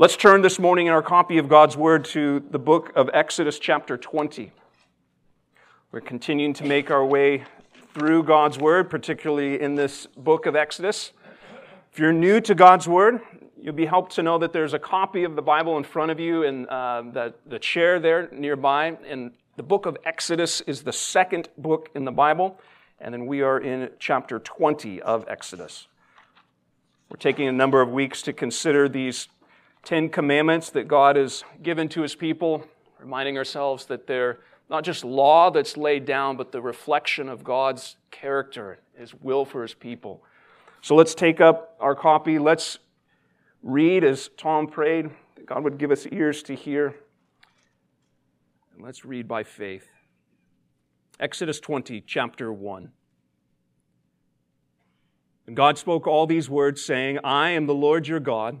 Let's turn this morning in our copy of God's Word to the book of Exodus, chapter 20. We're continuing to make our way through God's Word, particularly in this book of Exodus. If you're new to God's Word, you'll be helped to know that there's a copy of the Bible in front of you in uh, the, the chair there nearby. And the book of Exodus is the second book in the Bible. And then we are in chapter 20 of Exodus. We're taking a number of weeks to consider these Ten Commandments that God has given to His people, reminding ourselves that they're not just law that's laid down, but the reflection of God's character, His will for His people. So let's take up our copy. Let's read as Tom prayed that God would give us ears to hear. And let's read by faith. Exodus 20, chapter 1. And God spoke all these words, saying, I am the Lord your God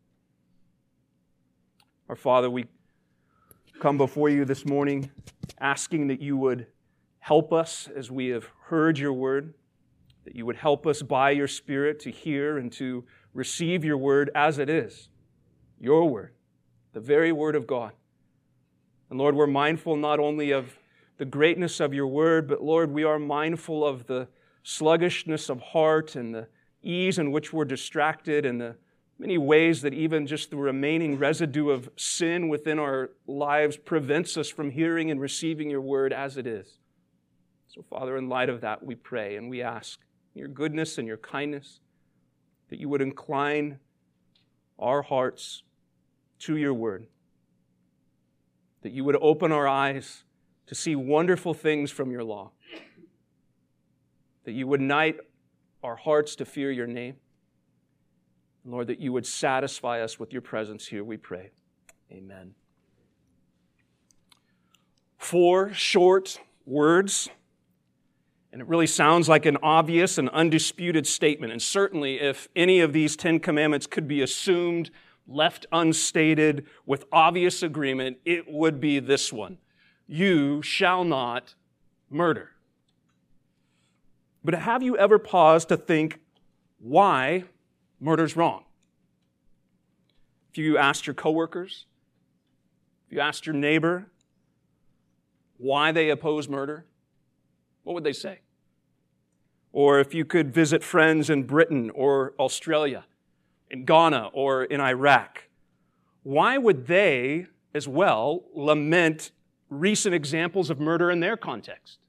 Our Father, we come before you this morning asking that you would help us as we have heard your word, that you would help us by your Spirit to hear and to receive your word as it is, your word, the very word of God. And Lord, we're mindful not only of the greatness of your word, but Lord, we are mindful of the sluggishness of heart and the ease in which we're distracted and the many ways that even just the remaining residue of sin within our lives prevents us from hearing and receiving your word as it is. So, Father, in light of that, we pray and we ask your goodness and your kindness that you would incline our hearts to your word, that you would open our eyes to see wonderful things from your law, that you would unite our hearts to fear your name Lord, that you would satisfy us with your presence here, we pray. Amen. Four short words, and it really sounds like an obvious and undisputed statement. And certainly, if any of these Ten Commandments could be assumed, left unstated, with obvious agreement, it would be this one You shall not murder. But have you ever paused to think why murder's wrong. If you asked your coworkers, if you asked your neighbor why they oppose murder, what would they say? Or if you could visit friends in Britain or Australia, in Ghana or in Iraq, why would they as well lament recent examples of murder in their context?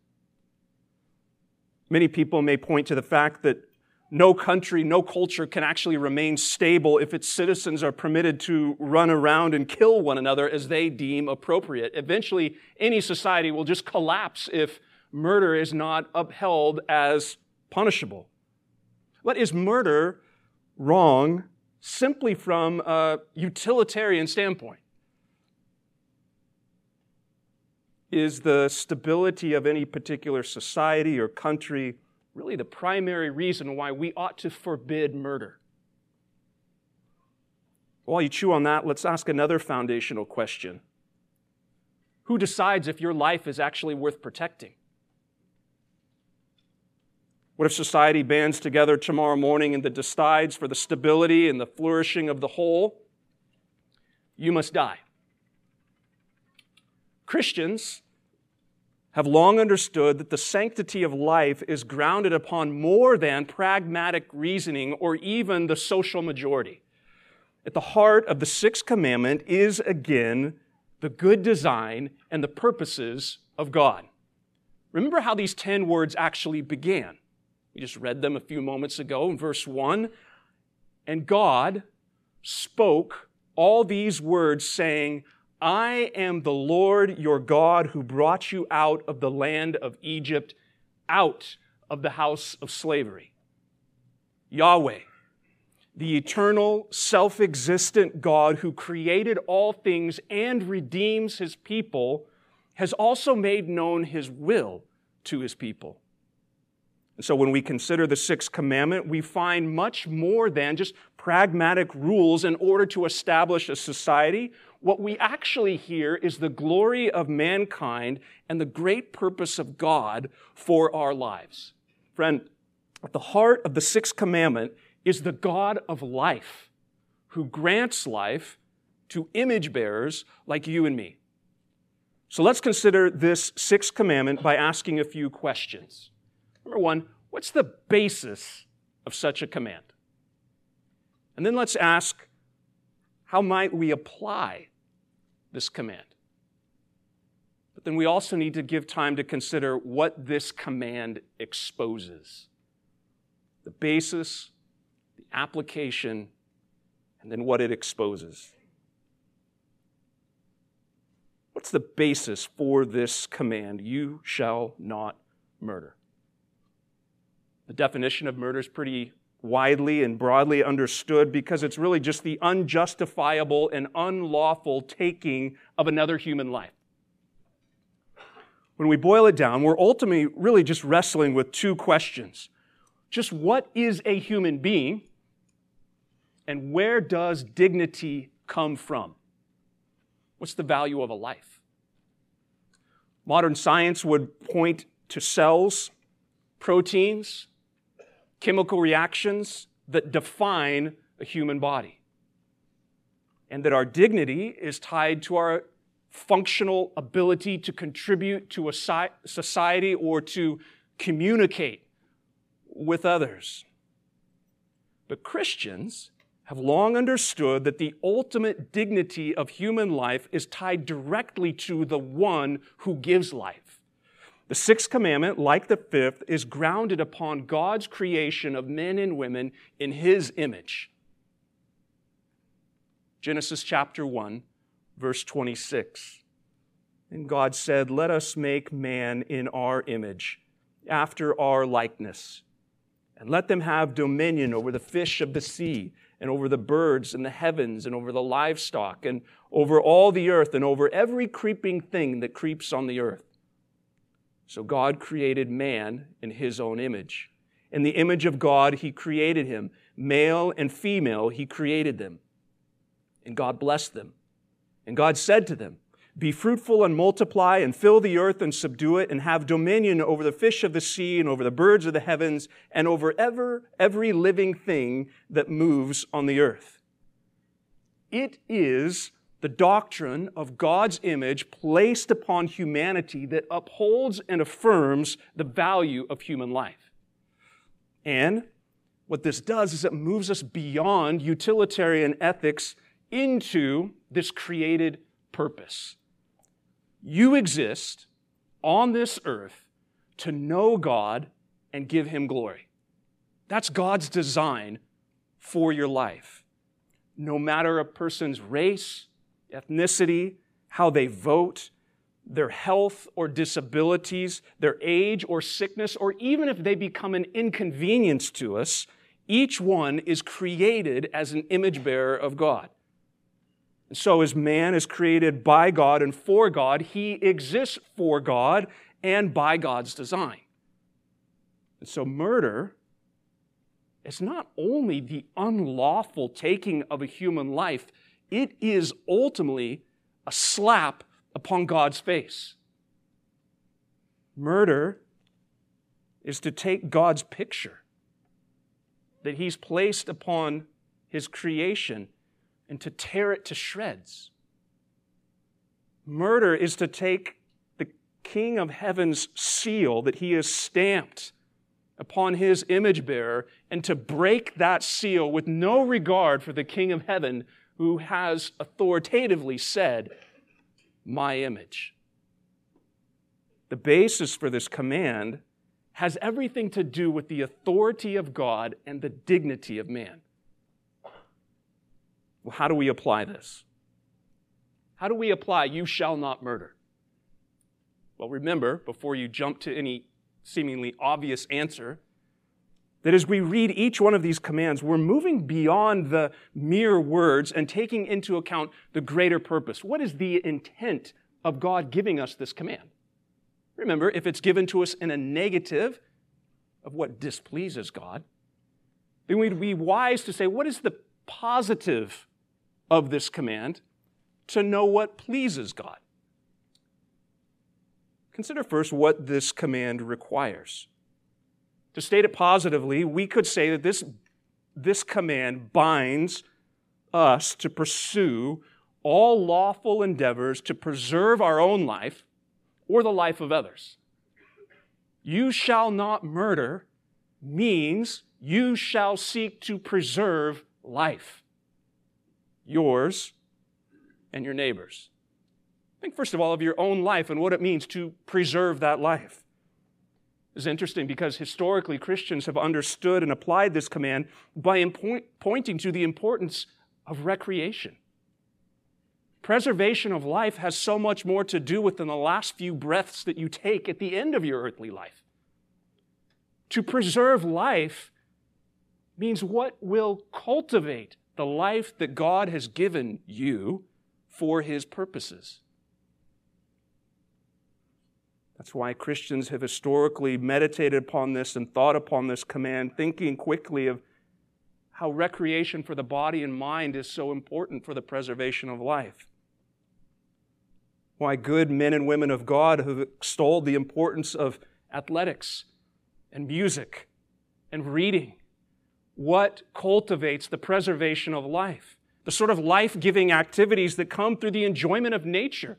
Many people may point to the fact that no country, no culture can actually remain stable if its citizens are permitted to run around and kill one another as they deem appropriate. Eventually, any society will just collapse if murder is not upheld as punishable. But is murder wrong simply from a utilitarian standpoint? Is the stability of any particular society or country really the primary reason why we ought to forbid murder. While you chew on that, let's ask another foundational question Who decides if your life is actually worth protecting? What if society bands together tomorrow morning and decides for the stability and the flourishing of the whole? You must die. Christians have long understood that the sanctity of life is grounded upon more than pragmatic reasoning or even the social majority. At the heart of the sixth commandment is again the good design and the purposes of God. Remember how these 10 words actually began. We just read them a few moments ago in verse 1. And God spoke all these words, saying, I am the Lord your God who brought you out of the land of Egypt, out of the house of slavery. Yahweh, the eternal, self existent God who created all things and redeems his people, has also made known his will to his people. And so when we consider the sixth commandment, we find much more than just pragmatic rules in order to establish a society. What we actually hear is the glory of mankind and the great purpose of God for our lives. Friend, at the heart of the sixth commandment is the God of life who grants life to image bearers like you and me. So let's consider this sixth commandment by asking a few questions. Number one, what's the basis of such a command? And then let's ask, how might we apply this command? But then we also need to give time to consider what this command exposes the basis, the application, and then what it exposes. What's the basis for this command? You shall not murder. The definition of murder is pretty widely and broadly understood because it's really just the unjustifiable and unlawful taking of another human life. When we boil it down, we're ultimately really just wrestling with two questions. Just what is a human being and where does dignity come from? What's the value of a life? Modern science would point to cells, proteins, chemical reactions that define a human body. And that our dignity is tied to our functional ability to contribute to a society or to communicate with others. But Christians have long understood that the ultimate dignity of human life is tied directly to the one who gives life. The sixth commandment, like the fifth, is grounded upon God's creation of men and women in His image. Genesis chapter 1, verse 26. And God said, Let us make man in our image, after our likeness, and let them have dominion over the fish of the sea, and over the birds in the heavens, and over the livestock, and over all the earth, and over every creeping thing that creeps on the earth. So God created man in his own image. In the image of God, he created him. Male and female, he created them. And God blessed them. And God said to them, Be fruitful and multiply and fill the earth and subdue it and have dominion over the fish of the sea and over the birds of the heavens and over ever, every living thing that moves on the earth. It is the doctrine of God's image placed upon humanity that upholds and affirms the value of human life. And what this does is it moves us beyond utilitarian ethics into this created purpose. You exist on this earth to know God and give Him glory. That's God's design for your life. No matter a person's race, ethnicity, how they vote, their health or disabilities, their age or sickness, or even if they become an inconvenience to us, each one is created as an image bearer of God. And so, as man is created by God and for God, he exists for God and by God's design. And so, murder is not only the unlawful taking of a human life, it is ultimately a slap upon God's face. Murder is to take God's picture that He's placed upon His creation and to tear it to shreds. Murder is to take the King of Heaven's seal that He has stamped upon His image bearer and to break that seal with no regard for the King of Heaven who has authoritatively said, My image. The basis for this command has everything to do with the authority of God and the dignity of man. Well, how do we apply this? How do we apply, you shall not murder? Well, remember, before you jump to any seemingly obvious answer, that as we read each one of these commands, we're moving beyond the mere words and taking into account the greater purpose. What is the intent of God giving us this command? Remember, if it's given to us in a negative of what displeases God, then we'd be wise to say, what is the positive of this command to know what pleases God? Consider first what this command requires. To state it positively, we could say that this, this command binds us to pursue all lawful endeavors to preserve our own life or the life of others. You shall not murder means you shall seek to preserve life, yours and your neighbor's. Think first of all of your own life and what it means to preserve that life. It's interesting because historically Christians have understood and applied this command by pointing to the importance of recreation. Preservation of life has so much more to do with than the last few breaths that you take at the end of your earthly life. To preserve life means what will cultivate the life that God has given you for His purposes. That's why Christians have historically meditated upon this and thought upon this command, thinking quickly of how recreation for the body and mind is so important for the preservation of life why good men and women of God have extolled the importance of athletics and music and reading. What cultivates the preservation of life? The sort of life giving activities that come through the enjoyment of nature.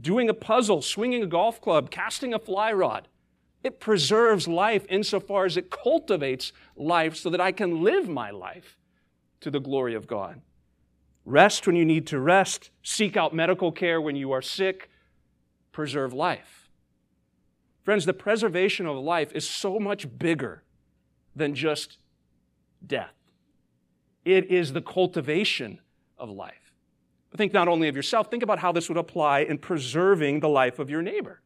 Doing a puzzle, swinging a golf club, casting a fly rod. It preserves life insofar as it cultivates life so that I can live my life to the glory of God. Rest when you need to rest. Seek out medical care when you are sick. Preserve life. Friends, the preservation of life is so much bigger than just death. It is the cultivation of life. Think not only of yourself, think about how this would apply in preserving the life of your neighbor.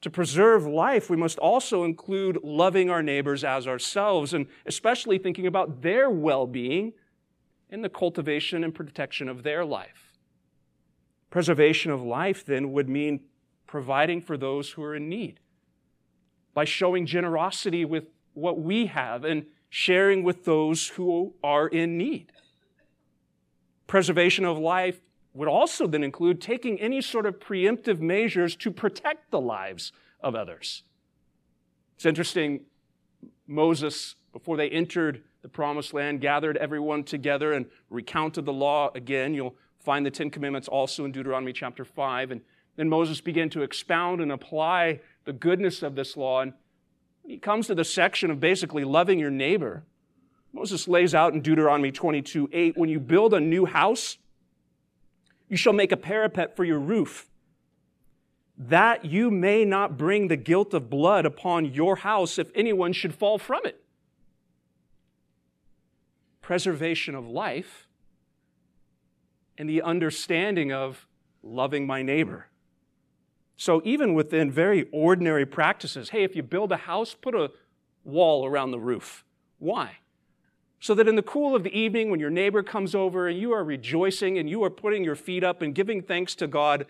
To preserve life, we must also include loving our neighbors as ourselves, and especially thinking about their well being in the cultivation and protection of their life. Preservation of life, then, would mean providing for those who are in need by showing generosity with what we have and sharing with those who are in need. Preservation of life would also then include taking any sort of preemptive measures to protect the lives of others. It's interesting, Moses, before they entered the promised land, gathered everyone together and recounted the law again. You'll find the Ten Commandments also in Deuteronomy chapter 5. And then Moses began to expound and apply the goodness of this law. And he comes to the section of basically loving your neighbor. Moses lays out in Deuteronomy 22 8 when you build a new house, you shall make a parapet for your roof, that you may not bring the guilt of blood upon your house if anyone should fall from it preservation of life and the understanding of loving my neighbor. So, even within very ordinary practices, hey, if you build a house, put a wall around the roof. Why? So that in the cool of the evening, when your neighbor comes over and you are rejoicing and you are putting your feet up and giving thanks to God,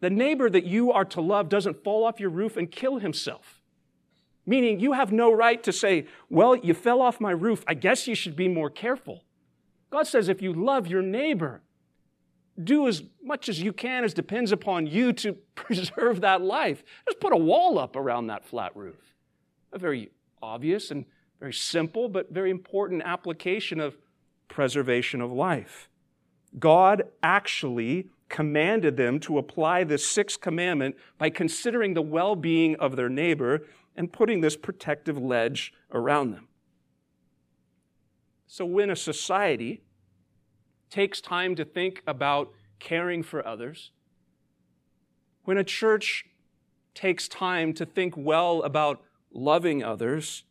the neighbor that you are to love doesn't fall off your roof and kill himself. Meaning, you have no right to say, Well, you fell off my roof. I guess you should be more careful. God says, if you love your neighbor, do as much as you can as depends upon you to preserve that life. Just put a wall up around that flat roof. A very obvious and very simple, but very important application of preservation of life. God actually commanded them to apply this sixth commandment by considering the well being of their neighbor and putting this protective ledge around them. So, when a society takes time to think about caring for others, when a church takes time to think well about loving others,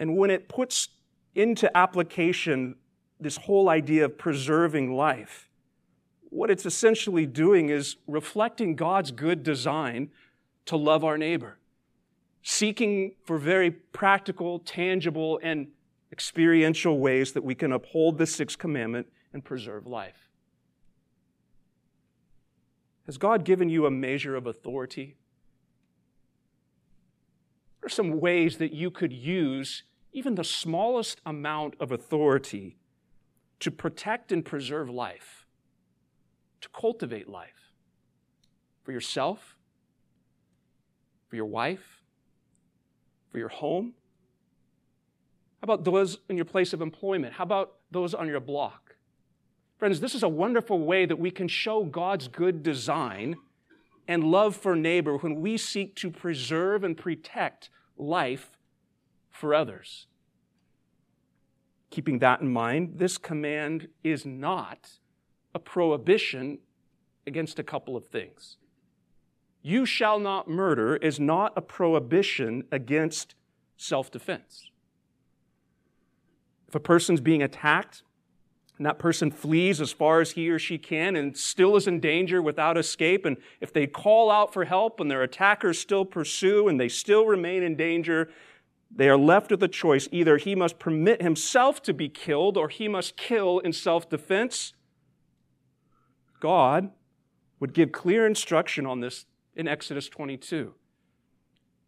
and when it puts into application this whole idea of preserving life, what it's essentially doing is reflecting God's good design to love our neighbor, seeking for very practical, tangible, and experiential ways that we can uphold the sixth commandment and preserve life. Has God given you a measure of authority? What are some ways that you could use even the smallest amount of authority to protect and preserve life, to cultivate life for yourself, for your wife, for your home? How about those in your place of employment? How about those on your block? Friends, this is a wonderful way that we can show God's good design and love for neighbor when we seek to preserve and protect life for others. Keeping that in mind, this command is not a prohibition against a couple of things. You shall not murder is not a prohibition against self defense. If a person's being attacked and that person flees as far as he or she can and still is in danger without escape, and if they call out for help and their attackers still pursue and they still remain in danger, they are left with a choice. Either he must permit himself to be killed or he must kill in self defense. God would give clear instruction on this in Exodus 22,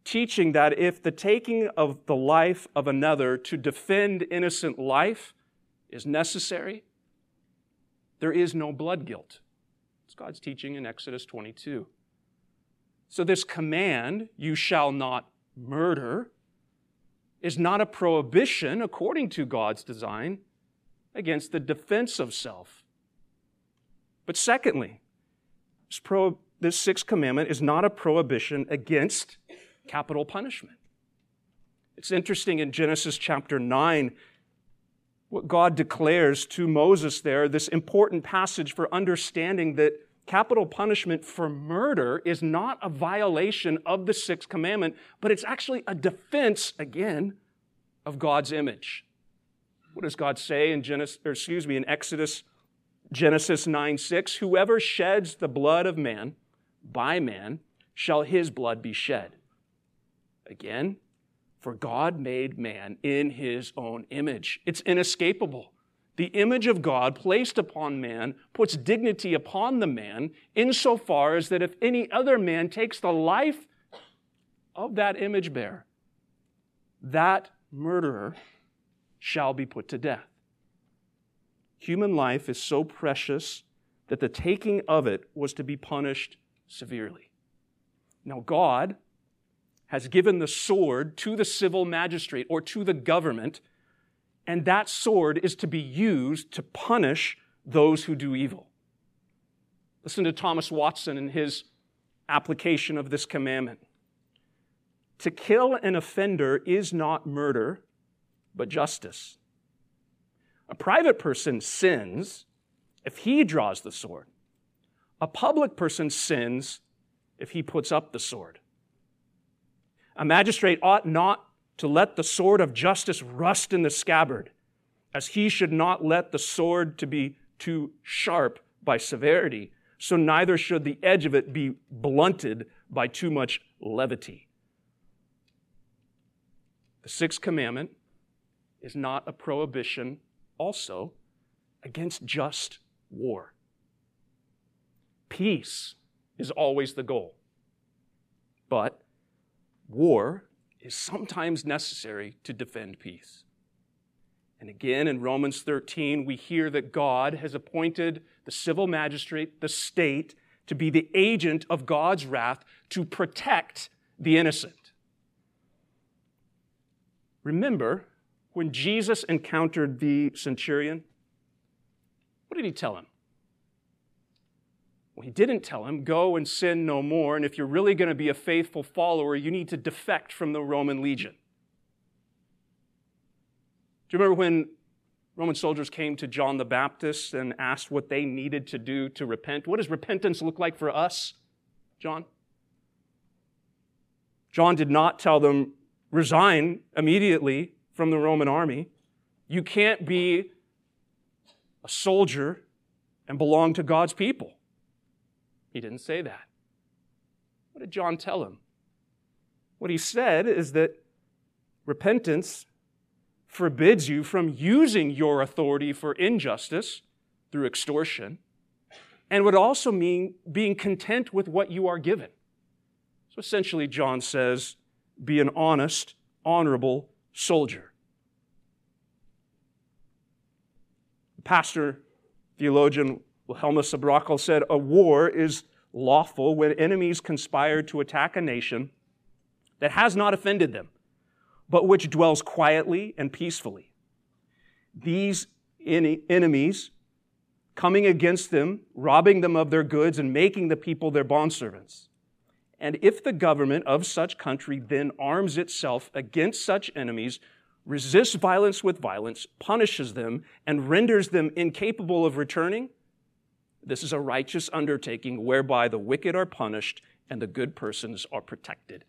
teaching that if the taking of the life of another to defend innocent life is necessary, there is no blood guilt. It's God's teaching in Exodus 22. So, this command, you shall not murder, is not a prohibition, according to God's design, against the defense of self. But secondly, this, pro- this sixth commandment is not a prohibition against capital punishment. It's interesting in Genesis chapter 9, what God declares to Moses there, this important passage for understanding that capital punishment for murder is not a violation of the sixth commandment, but it's actually a defense, again, of God's image. What does God say in Genesis, or excuse me, in Exodus, Genesis 9 6? Whoever sheds the blood of man by man shall his blood be shed. Again, for God made man in his own image. It's inescapable. The image of God placed upon man puts dignity upon the man insofar as that if any other man takes the life of that image bearer, that murderer shall be put to death. Human life is so precious that the taking of it was to be punished severely. Now, God has given the sword to the civil magistrate or to the government and that sword is to be used to punish those who do evil. Listen to Thomas Watson in his application of this commandment. To kill an offender is not murder, but justice. A private person sins if he draws the sword. A public person sins if he puts up the sword. A magistrate ought not to let the sword of justice rust in the scabbard, as he should not let the sword to be too sharp by severity, so neither should the edge of it be blunted by too much levity. The sixth commandment is not a prohibition also against just war. Peace is always the goal, but war is sometimes necessary to defend peace. And again, in Romans 13, we hear that God has appointed the civil magistrate, the state, to be the agent of God's wrath to protect the innocent. Remember when Jesus encountered the centurion? What did he tell him? Well, he didn't tell him, go and sin no more, and if you're really going to be a faithful follower, you need to defect from the Roman legion. Do you remember when Roman soldiers came to John the Baptist and asked what they needed to do to repent? What does repentance look like for us, John? John did not tell them, resign immediately from the Roman army. You can't be a soldier and belong to God's people. He didn't say that. What did John tell him? What he said is that repentance forbids you from using your authority for injustice through extortion and would also mean being content with what you are given. So essentially, John says, be an honest, honorable soldier. The pastor, theologian Wilhelmus à Brakel said, A war is lawful when enemies conspire to attack a nation that has not offended them, but which dwells quietly and peacefully. These enemies coming against them, robbing them of their goods, and making the people their bondservants. And if the government of such country then arms itself against such enemies, resists violence with violence, punishes them, and renders them incapable of returning, this is a righteous undertaking whereby the wicked are punished and the good persons are protected.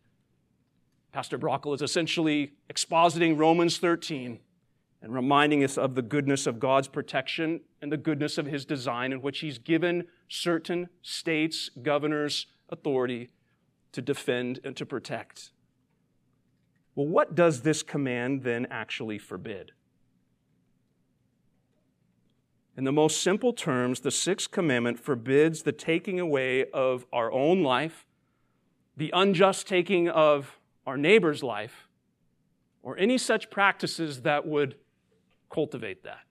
Pastor Brakel is essentially expositing Romans 13 and reminding us of the goodness of God's protection and the goodness of his design in which he's given certain states, governors, authority to defend and to protect. Well, what does this command then actually forbid? In the most simple terms, the sixth commandment forbids the taking away of our own life, the unjust taking of our neighbor's life, or any such practices that would cultivate that.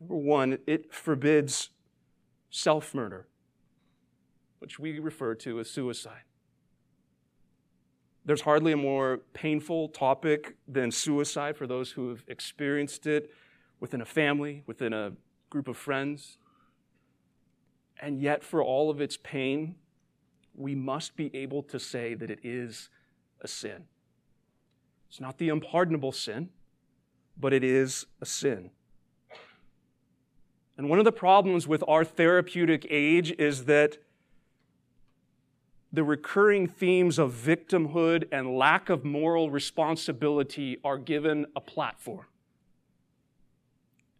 Number one, it forbids self murder which we refer to as suicide. There's hardly a more painful topic than suicide for those who have experienced it within a family, within a group of friends. And yet, for all of its pain, we must be able to say that it is a sin. It's not the unpardonable sin, but it is a sin. And one of the problems with our therapeutic age is that the recurring themes of victimhood and lack of moral responsibility are given a platform.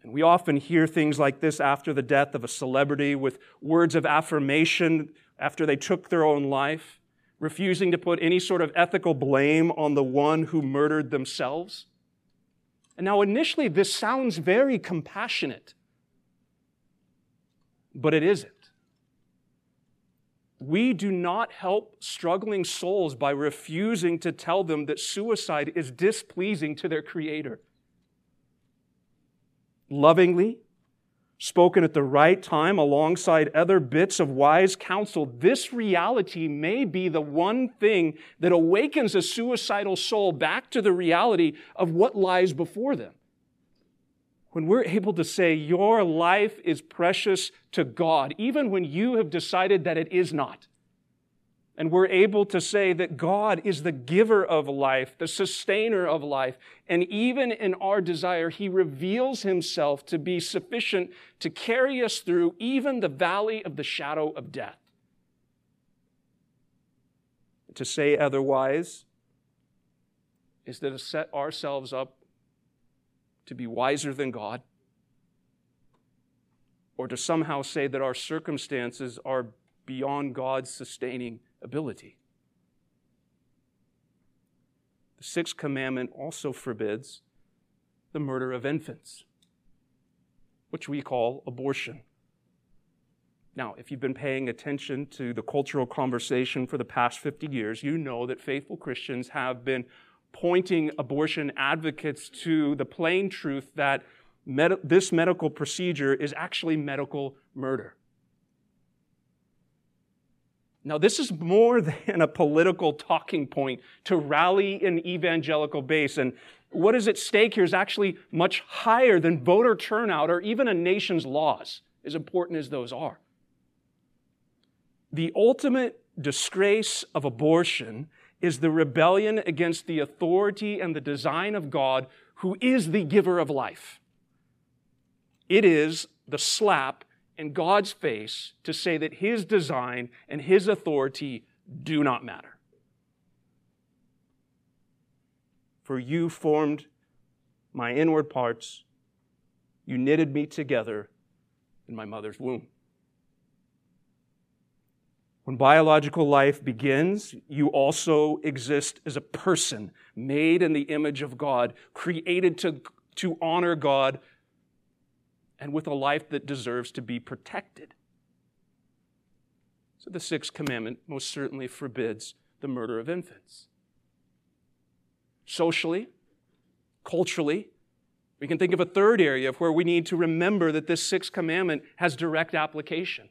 And we often hear things like this after the death of a celebrity with words of affirmation after they took their own life, refusing to put any sort of ethical blame on the one who murdered themselves. And now, initially, this sounds very compassionate, but it isn't. We do not help struggling souls by refusing to tell them that suicide is displeasing to their Creator. Lovingly, spoken at the right time alongside other bits of wise counsel, this reality may be the one thing that awakens a suicidal soul back to the reality of what lies before them when we're able to say, Your life is precious to God, even when you have decided that it is not. And we're able to say that God is the giver of life, the sustainer of life. And even in our desire, He reveals Himself to be sufficient to carry us through even the valley of the shadow of death. To say otherwise is to set ourselves up to be wiser than God, or to somehow say that our circumstances are beyond God's sustaining ability. The sixth commandment also forbids the murder of infants, which we call abortion. Now, if you've been paying attention to the cultural conversation for the past 50 years, you know that faithful Christians have been pointing abortion advocates to the plain truth that med- this medical procedure is actually medical murder. Now, this is more than a political talking point to rally an evangelical base. And what is at stake here is actually much higher than voter turnout or even a nation's laws, as important as those are. The ultimate disgrace of abortion is the rebellion against the authority and the design of God, who is the giver of life. It is the slap in God's face to say that His design and His authority do not matter. For you formed my inward parts, you knitted me together in my mother's womb. When biological life begins, you also exist as a person made in the image of God, created to, to honor God, and with a life that deserves to be protected. So the sixth commandment most certainly forbids the murder of infants. Socially, culturally, we can think of a third area of where we need to remember that this sixth commandment has direct application.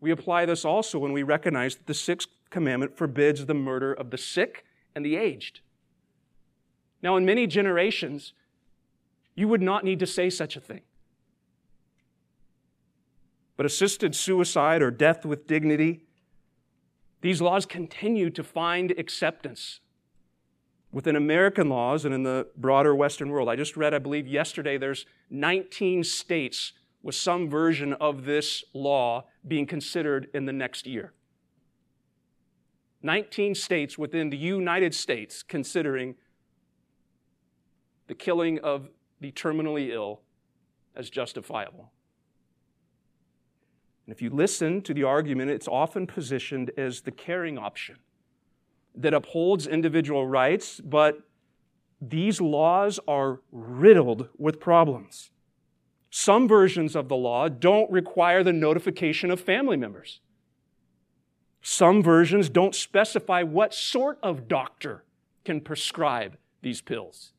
We apply this also when we recognize that the sixth commandment forbids the murder of the sick and the aged. Now, in many generations, you would not need to say such a thing. But assisted suicide or death with dignity, these laws continue to find acceptance within American laws and in the broader Western world. I just read, I believe, yesterday, there's 19 states with some version of this law being considered in the next year. 19 states within the United States considering the killing of the terminally ill as justifiable. And if you listen to the argument, it's often positioned as the caring option that upholds individual rights, but these laws are riddled with problems. Some versions of the law don't require the notification of family members. Some versions don't specify what sort of doctor can prescribe these pills.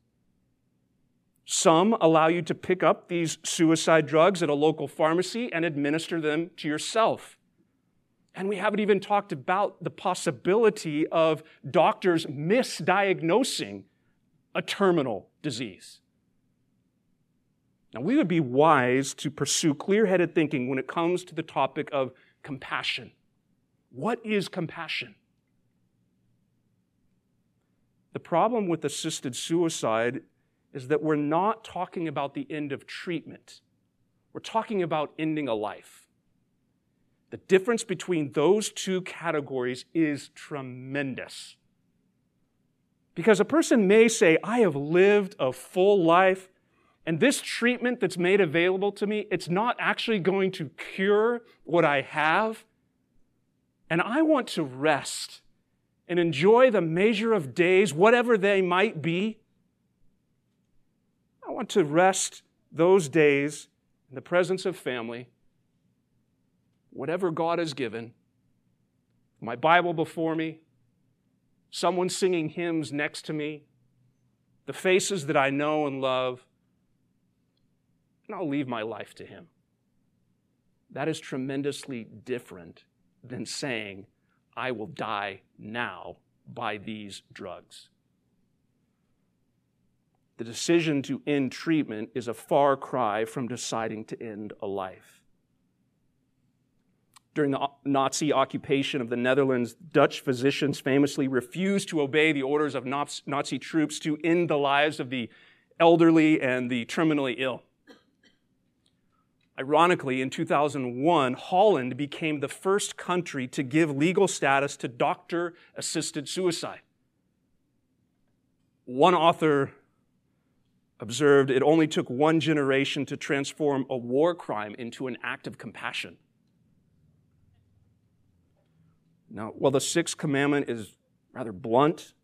Some allow you to pick up these suicide drugs at a local pharmacy and administer them to yourself. And we haven't even talked about the possibility of doctors misdiagnosing a terminal disease. Now, we would be wise to pursue clear headed thinking when it comes to the topic of compassion. What is compassion? The problem with assisted suicide is that we're not talking about the end of treatment. We're talking about ending a life. The difference between those two categories is tremendous. Because a person may say, I have lived a full life. And this treatment that's made available to me, it's not actually going to cure what I have. And I want to rest and enjoy the measure of days, whatever they might be. I want to rest those days in the presence of family, whatever God has given, my Bible before me, someone singing hymns next to me, the faces that I know and love and I'll leave my life to Him. That is tremendously different than saying, I will die now by these drugs. The decision to end treatment is a far cry from deciding to end a life. During the Nazi occupation of the Netherlands, Dutch physicians famously refused to obey the orders of Nazi troops to end the lives of the elderly and the terminally ill. Ironically, in 2001, Holland became the first country to give legal status to doctor assisted suicide. One author observed it only took one generation to transform a war crime into an act of compassion. Now, while the sixth commandment is rather blunt,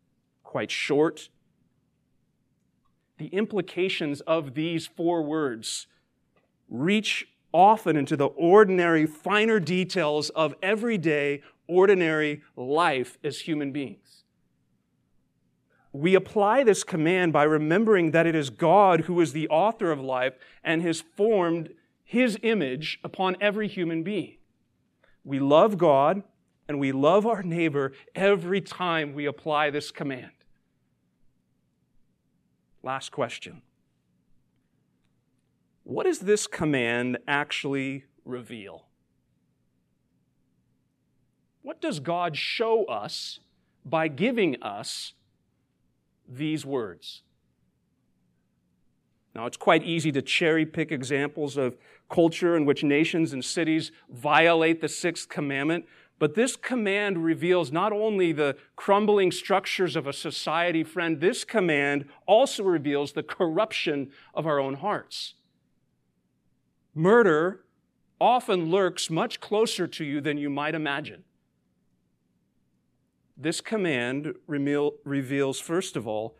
quite short, the implications of these four words reach often into the ordinary, finer details of everyday, ordinary life as human beings. We apply this command by remembering that it is God who is the author of life and has formed his image upon every human being. we love God and we love our neighbor every time we apply this command. Last question. What does this command actually reveal? What does God show us by giving us these words? Now, it's quite easy to cherry pick examples of culture in which nations and cities violate the sixth commandment, but this command reveals not only the crumbling structures of a society, friend, this command also reveals the corruption of our own hearts. Murder often lurks much closer to you than you might imagine. This command reveals, first of all,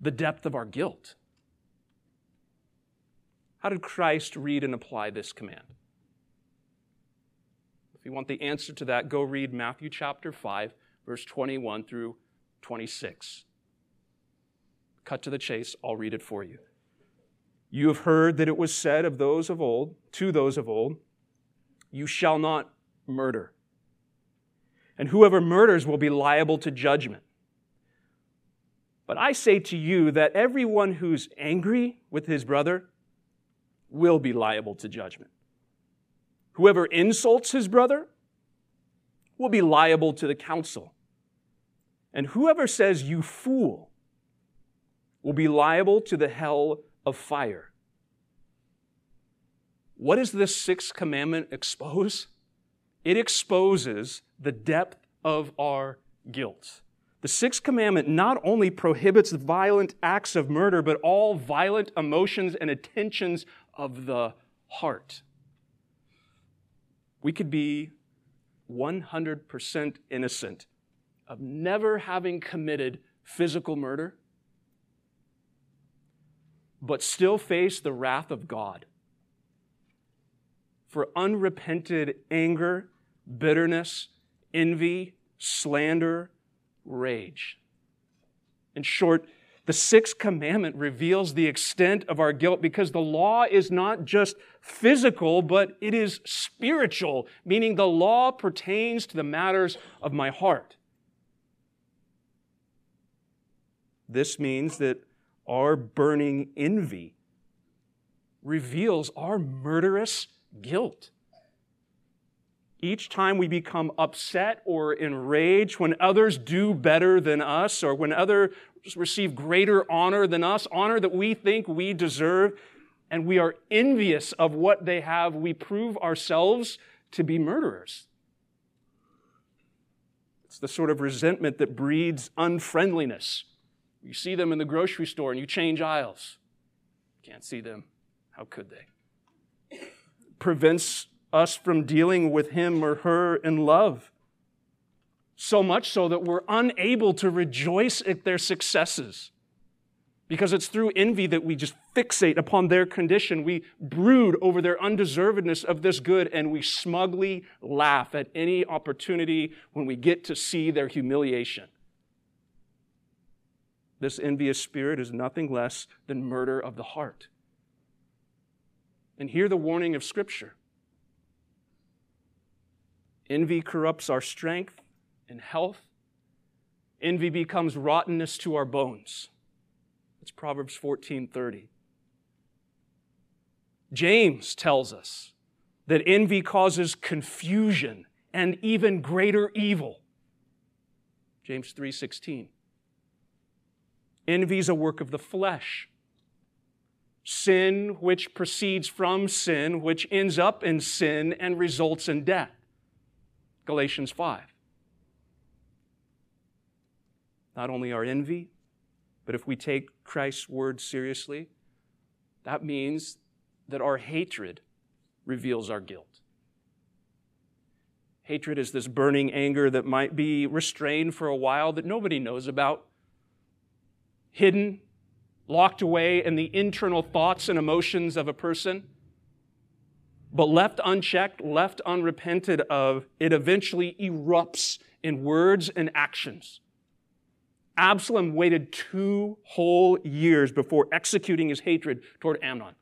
the depth of our guilt. How did Christ read and apply this command? If you want the answer to that, go read Matthew chapter 5, verse 21 through 26. Cut to the chase, I'll read it for you. You have heard that it was said of those of old, to those of old, you shall not murder. And whoever murders will be liable to judgment. But I say to you that everyone who's angry with his brother will be liable to judgment. Whoever insults his brother will be liable to the council. And whoever says, You fool, will be liable to the hell of fire. What does this sixth commandment expose? It exposes the depth of our guilt. The sixth commandment not only prohibits violent acts of murder, but all violent emotions and attentions of the heart. We could be 100% innocent of never having committed physical murder, but still face the wrath of God for unrepented anger, bitterness, envy, slander, rage. In short, the sixth commandment reveals the extent of our guilt because the law is not just physical, but it is spiritual, meaning the law pertains to the matters of my heart. This means that our burning envy reveals our murderous guilt. Each time we become upset or enraged when others do better than us or when others receive greater honor than us, honor that we think we deserve, and we are envious of what they have, we prove ourselves to be murderers. It's the sort of resentment that breeds unfriendliness. You see them in the grocery store and you change aisles. Can't see them. How could they? Prevents us from dealing with him or her in love. So much so that we're unable to rejoice at their successes. Because it's through envy that we just fixate upon their condition. We brood over their undeservedness of this good, and we smugly laugh at any opportunity when we get to see their humiliation. This envious spirit is nothing less than murder of the heart. And hear the warning of Scripture Envy corrupts our strength and health. Envy becomes rottenness to our bones. It's Proverbs 14:30. James tells us that envy causes confusion and even greater evil. James 3:16. Envy is a work of the flesh. Sin which proceeds from sin, which ends up in sin and results in death. Galatians 5. Not only our envy, but if we take Christ's word seriously, that means that our hatred reveals our guilt. Hatred is this burning anger that might be restrained for a while that nobody knows about, hidden, locked away in the internal thoughts and emotions of a person. But left unchecked, left unrepented of, it eventually erupts in words and actions. Absalom waited two whole years before executing his hatred toward Amnon.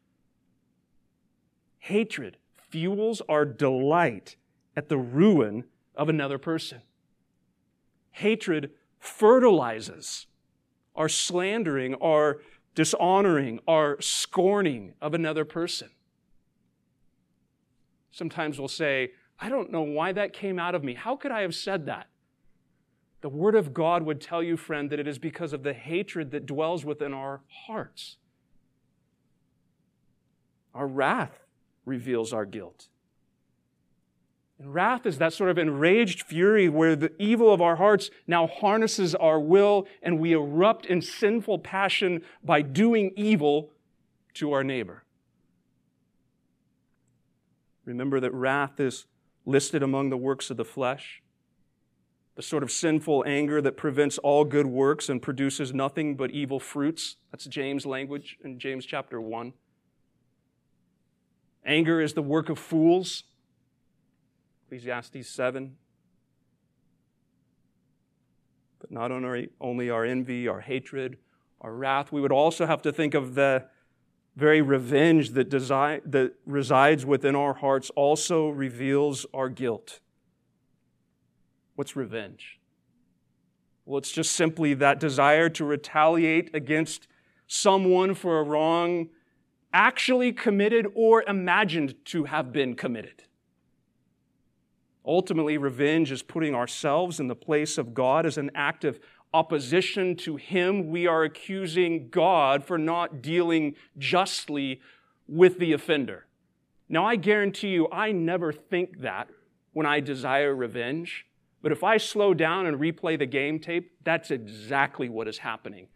Hatred fuels our delight at the ruin of another person. Hatred fertilizes our slandering, our dishonoring, our scorning of another person. Sometimes we'll say, I don't know why that came out of me. How could I have said that? The Word of God would tell you, friend, that it is because of the hatred that dwells within our hearts. Our wrath reveals our guilt. And wrath is that sort of enraged fury where the evil of our hearts now harnesses our will and we erupt in sinful passion by doing evil to our neighbor. Remember that wrath is listed among the works of the flesh the sort of sinful anger that prevents all good works and produces nothing but evil fruits. That's James' language in James chapter 1. Anger is the work of fools. Ecclesiastes 7. But not only our envy, our hatred, our wrath, we would also have to think of the very revenge that, desi- that resides within our hearts also reveals our guilt. What's revenge? Well, it's just simply that desire to retaliate against someone for a wrong actually committed or imagined to have been committed. Ultimately, revenge is putting ourselves in the place of God as an act of opposition to Him. We are accusing God for not dealing justly with the offender. Now, I guarantee you, I never think that when I desire revenge. But if I slow down and replay the game tape, that's exactly what is happening.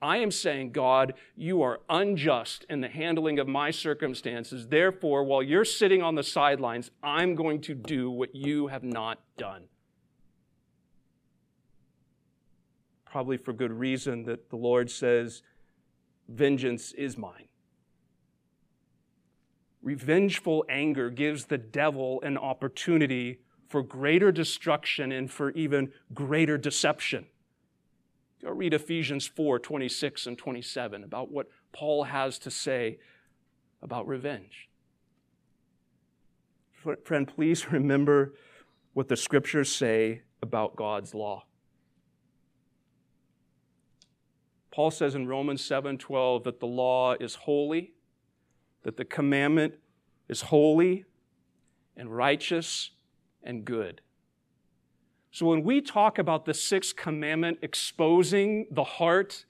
I am saying, God, you are unjust in the handling of my circumstances. Therefore, while you're sitting on the sidelines, I'm going to do what you have not done. Probably for good reason that the Lord says, Vengeance is mine. Revengeful anger gives the devil an opportunity for greater destruction and for even greater deception. Go read Ephesians 4 26 and 27 about what Paul has to say about revenge. Friend, please remember what the scriptures say about God's law. Paul says in Romans 7:12 that the law is holy, that the commandment is holy and righteous and good. So when we talk about the sixth commandment exposing the heart,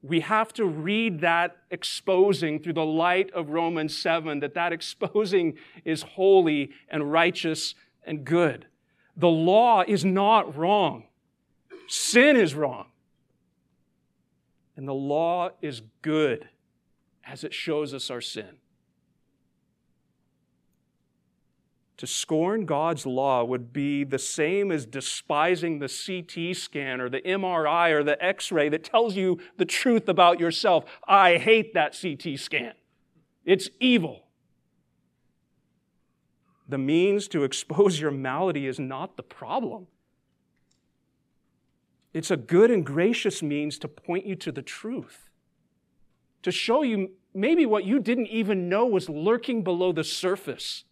we have to read that exposing through the light of Romans 7 that that exposing is holy and righteous and good. The law is not wrong. Sin is wrong. And the law is good as it shows us our sin. To scorn God's law would be the same as despising the CT scan or the MRI or the x ray that tells you the truth about yourself. I hate that CT scan. It's evil. The means to expose your malady is not the problem. It's a good and gracious means to point you to the truth, to show you maybe what you didn't even know was lurking below the surface.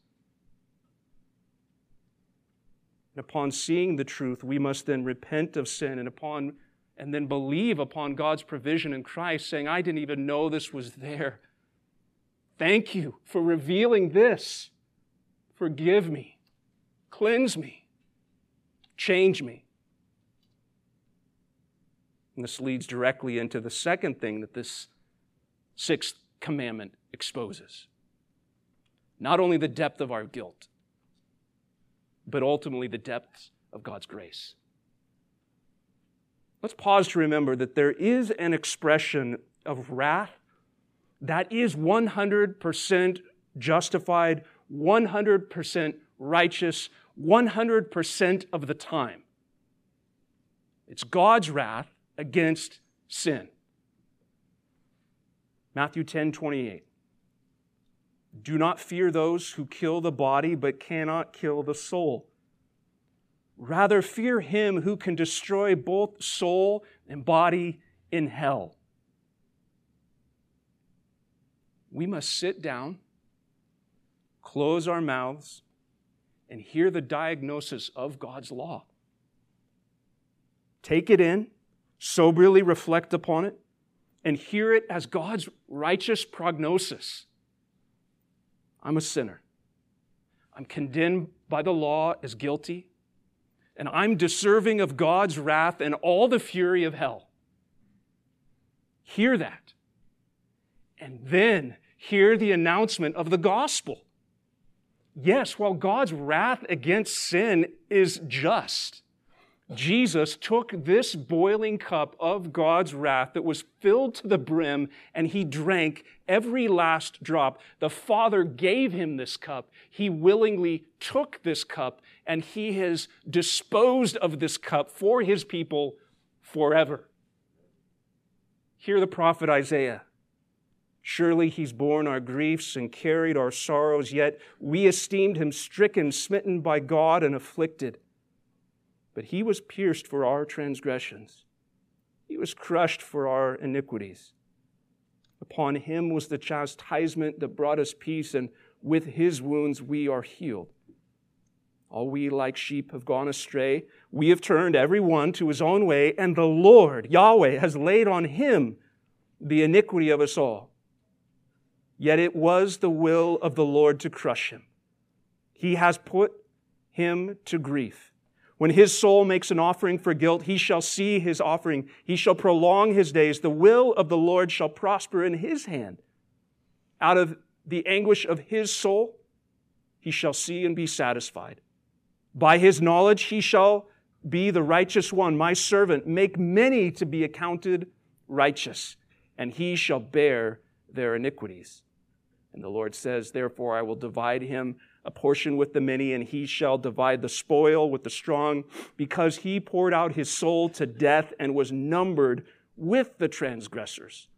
And upon seeing the truth, we must then repent of sin and upon and then believe upon God's provision in Christ, saying, I didn't even know this was there. Thank you for revealing this. Forgive me, cleanse me, change me. And this leads directly into the second thing that this sixth commandment exposes not only the depth of our guilt, but ultimately the depths of God's grace. Let's pause to remember that there is an expression of wrath that is 100% justified, 100% righteous, 100% of the time. It's God's wrath against sin. Matthew 10 28. Do not fear those who kill the body but cannot kill the soul. Rather, fear him who can destroy both soul and body in hell. We must sit down, close our mouths, and hear the diagnosis of God's law. Take it in, soberly reflect upon it, and hear it as God's righteous prognosis. I'm a sinner. I'm condemned by the law as guilty, and I'm deserving of God's wrath and all the fury of hell. Hear that. And then hear the announcement of the gospel. Yes, while God's wrath against sin is just, Jesus took this boiling cup of God's wrath that was filled to the brim and he drank every last drop. The Father gave him this cup. He willingly took this cup and he has disposed of this cup for his people forever. Hear the prophet Isaiah. Surely he's borne our griefs and carried our sorrows, yet we esteemed him stricken, smitten by God, and afflicted. But he was pierced for our transgressions, he was crushed for our iniquities. Upon him was the chastisement that brought us peace, and with his wounds we are healed. All we like sheep have gone astray. We have turned every one to his own way, and the Lord, Yahweh, has laid on him the iniquity of us all. Yet it was the will of the Lord to crush him. He has put him to grief. When his soul makes an offering for guilt, he shall see his offering. He shall prolong his days. The will of the Lord shall prosper in his hand. Out of the anguish of his soul, he shall see and be satisfied. By his knowledge, he shall be the righteous one, my servant. Make many to be accounted righteous, and he shall bear their iniquities. And the Lord says, Therefore, I will divide him a portion with the many, and he shall divide the spoil with the strong, because he poured out his soul to death and was numbered with the transgressors.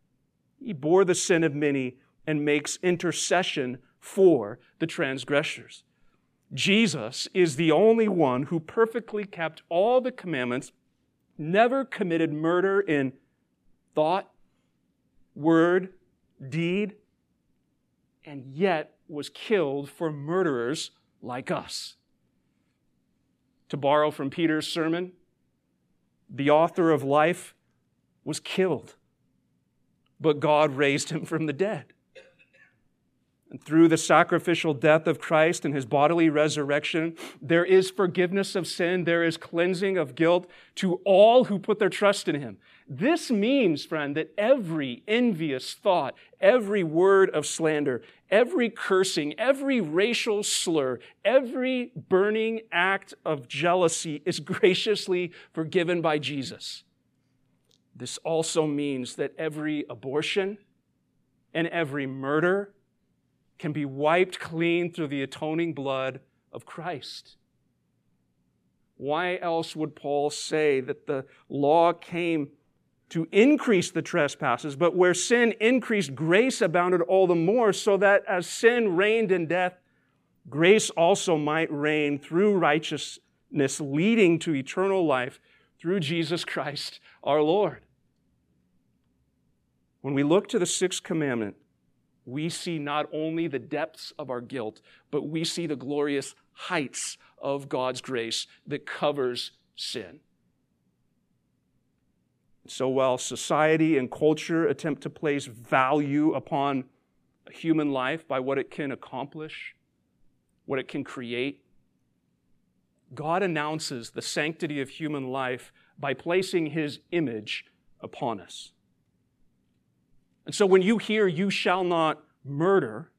He bore the sin of many and makes intercession for the transgressors. Jesus is the only one who perfectly kept all the commandments, never committed murder in thought, word, deed, and yet was killed for murderers like us. To borrow from Peter's sermon, the author of life was killed, but God raised him from the dead. And through the sacrificial death of Christ and his bodily resurrection, there is forgiveness of sin, there is cleansing of guilt to all who put their trust in him. This means, friend, that every envious thought, every word of slander, every cursing, every racial slur, every burning act of jealousy is graciously forgiven by Jesus. This also means that every abortion and every murder can be wiped clean through the atoning blood of Christ. Why else would Paul say that the law came to increase the trespasses, but where sin increased, grace abounded all the more, so that as sin reigned in death, grace also might reign through righteousness, leading to eternal life through Jesus Christ our Lord. When we look to the sixth commandment, we see not only the depths of our guilt, but we see the glorious heights of God's grace that covers sin. So while society and culture attempt to place value upon human life by what it can accomplish, what it can create, God announces the sanctity of human life by placing his image upon us. And so when you hear, you shall not murder,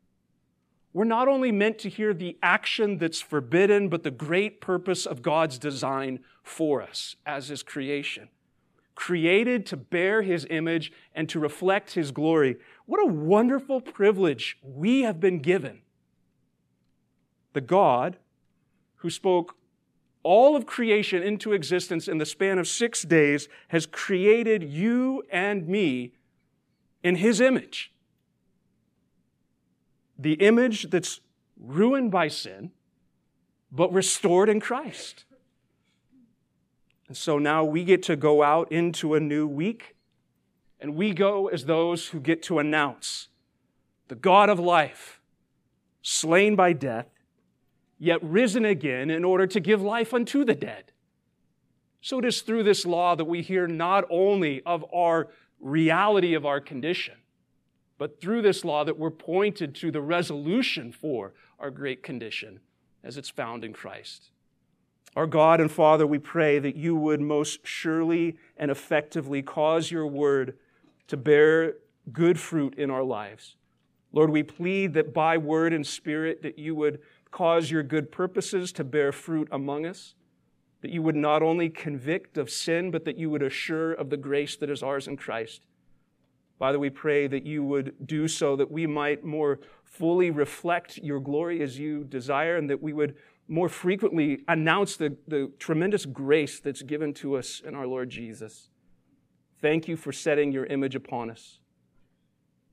we're not only meant to hear the action that's forbidden, but the great purpose of God's design for us as His creation. Created to bear His image and to reflect His glory. What a wonderful privilege we have been given. The God who spoke all of creation into existence in the span of six days has created you and me in his image. The image that's ruined by sin, but restored in Christ. And so now we get to go out into a new week, and we go as those who get to announce the God of life, slain by death, yet risen again in order to give life unto the dead. So it is through this law that we hear not only of our reality of our condition, but through this law that we're pointed to the resolution for our great condition as it's found in Christ. Our God and Father, we pray that you would most surely and effectively cause your word to bear good fruit in our lives. Lord, we plead that by word and spirit that you would cause your good purposes to bear fruit among us, that you would not only convict of sin, but that you would assure of the grace that is ours in Christ. Father, we pray that you would do so that we might more fully reflect your glory as you desire and that we would more frequently announce the, the tremendous grace that's given to us in our Lord Jesus. Thank you for setting your image upon us.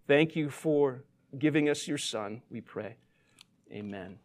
Thank you for giving us your Son, we pray. Amen.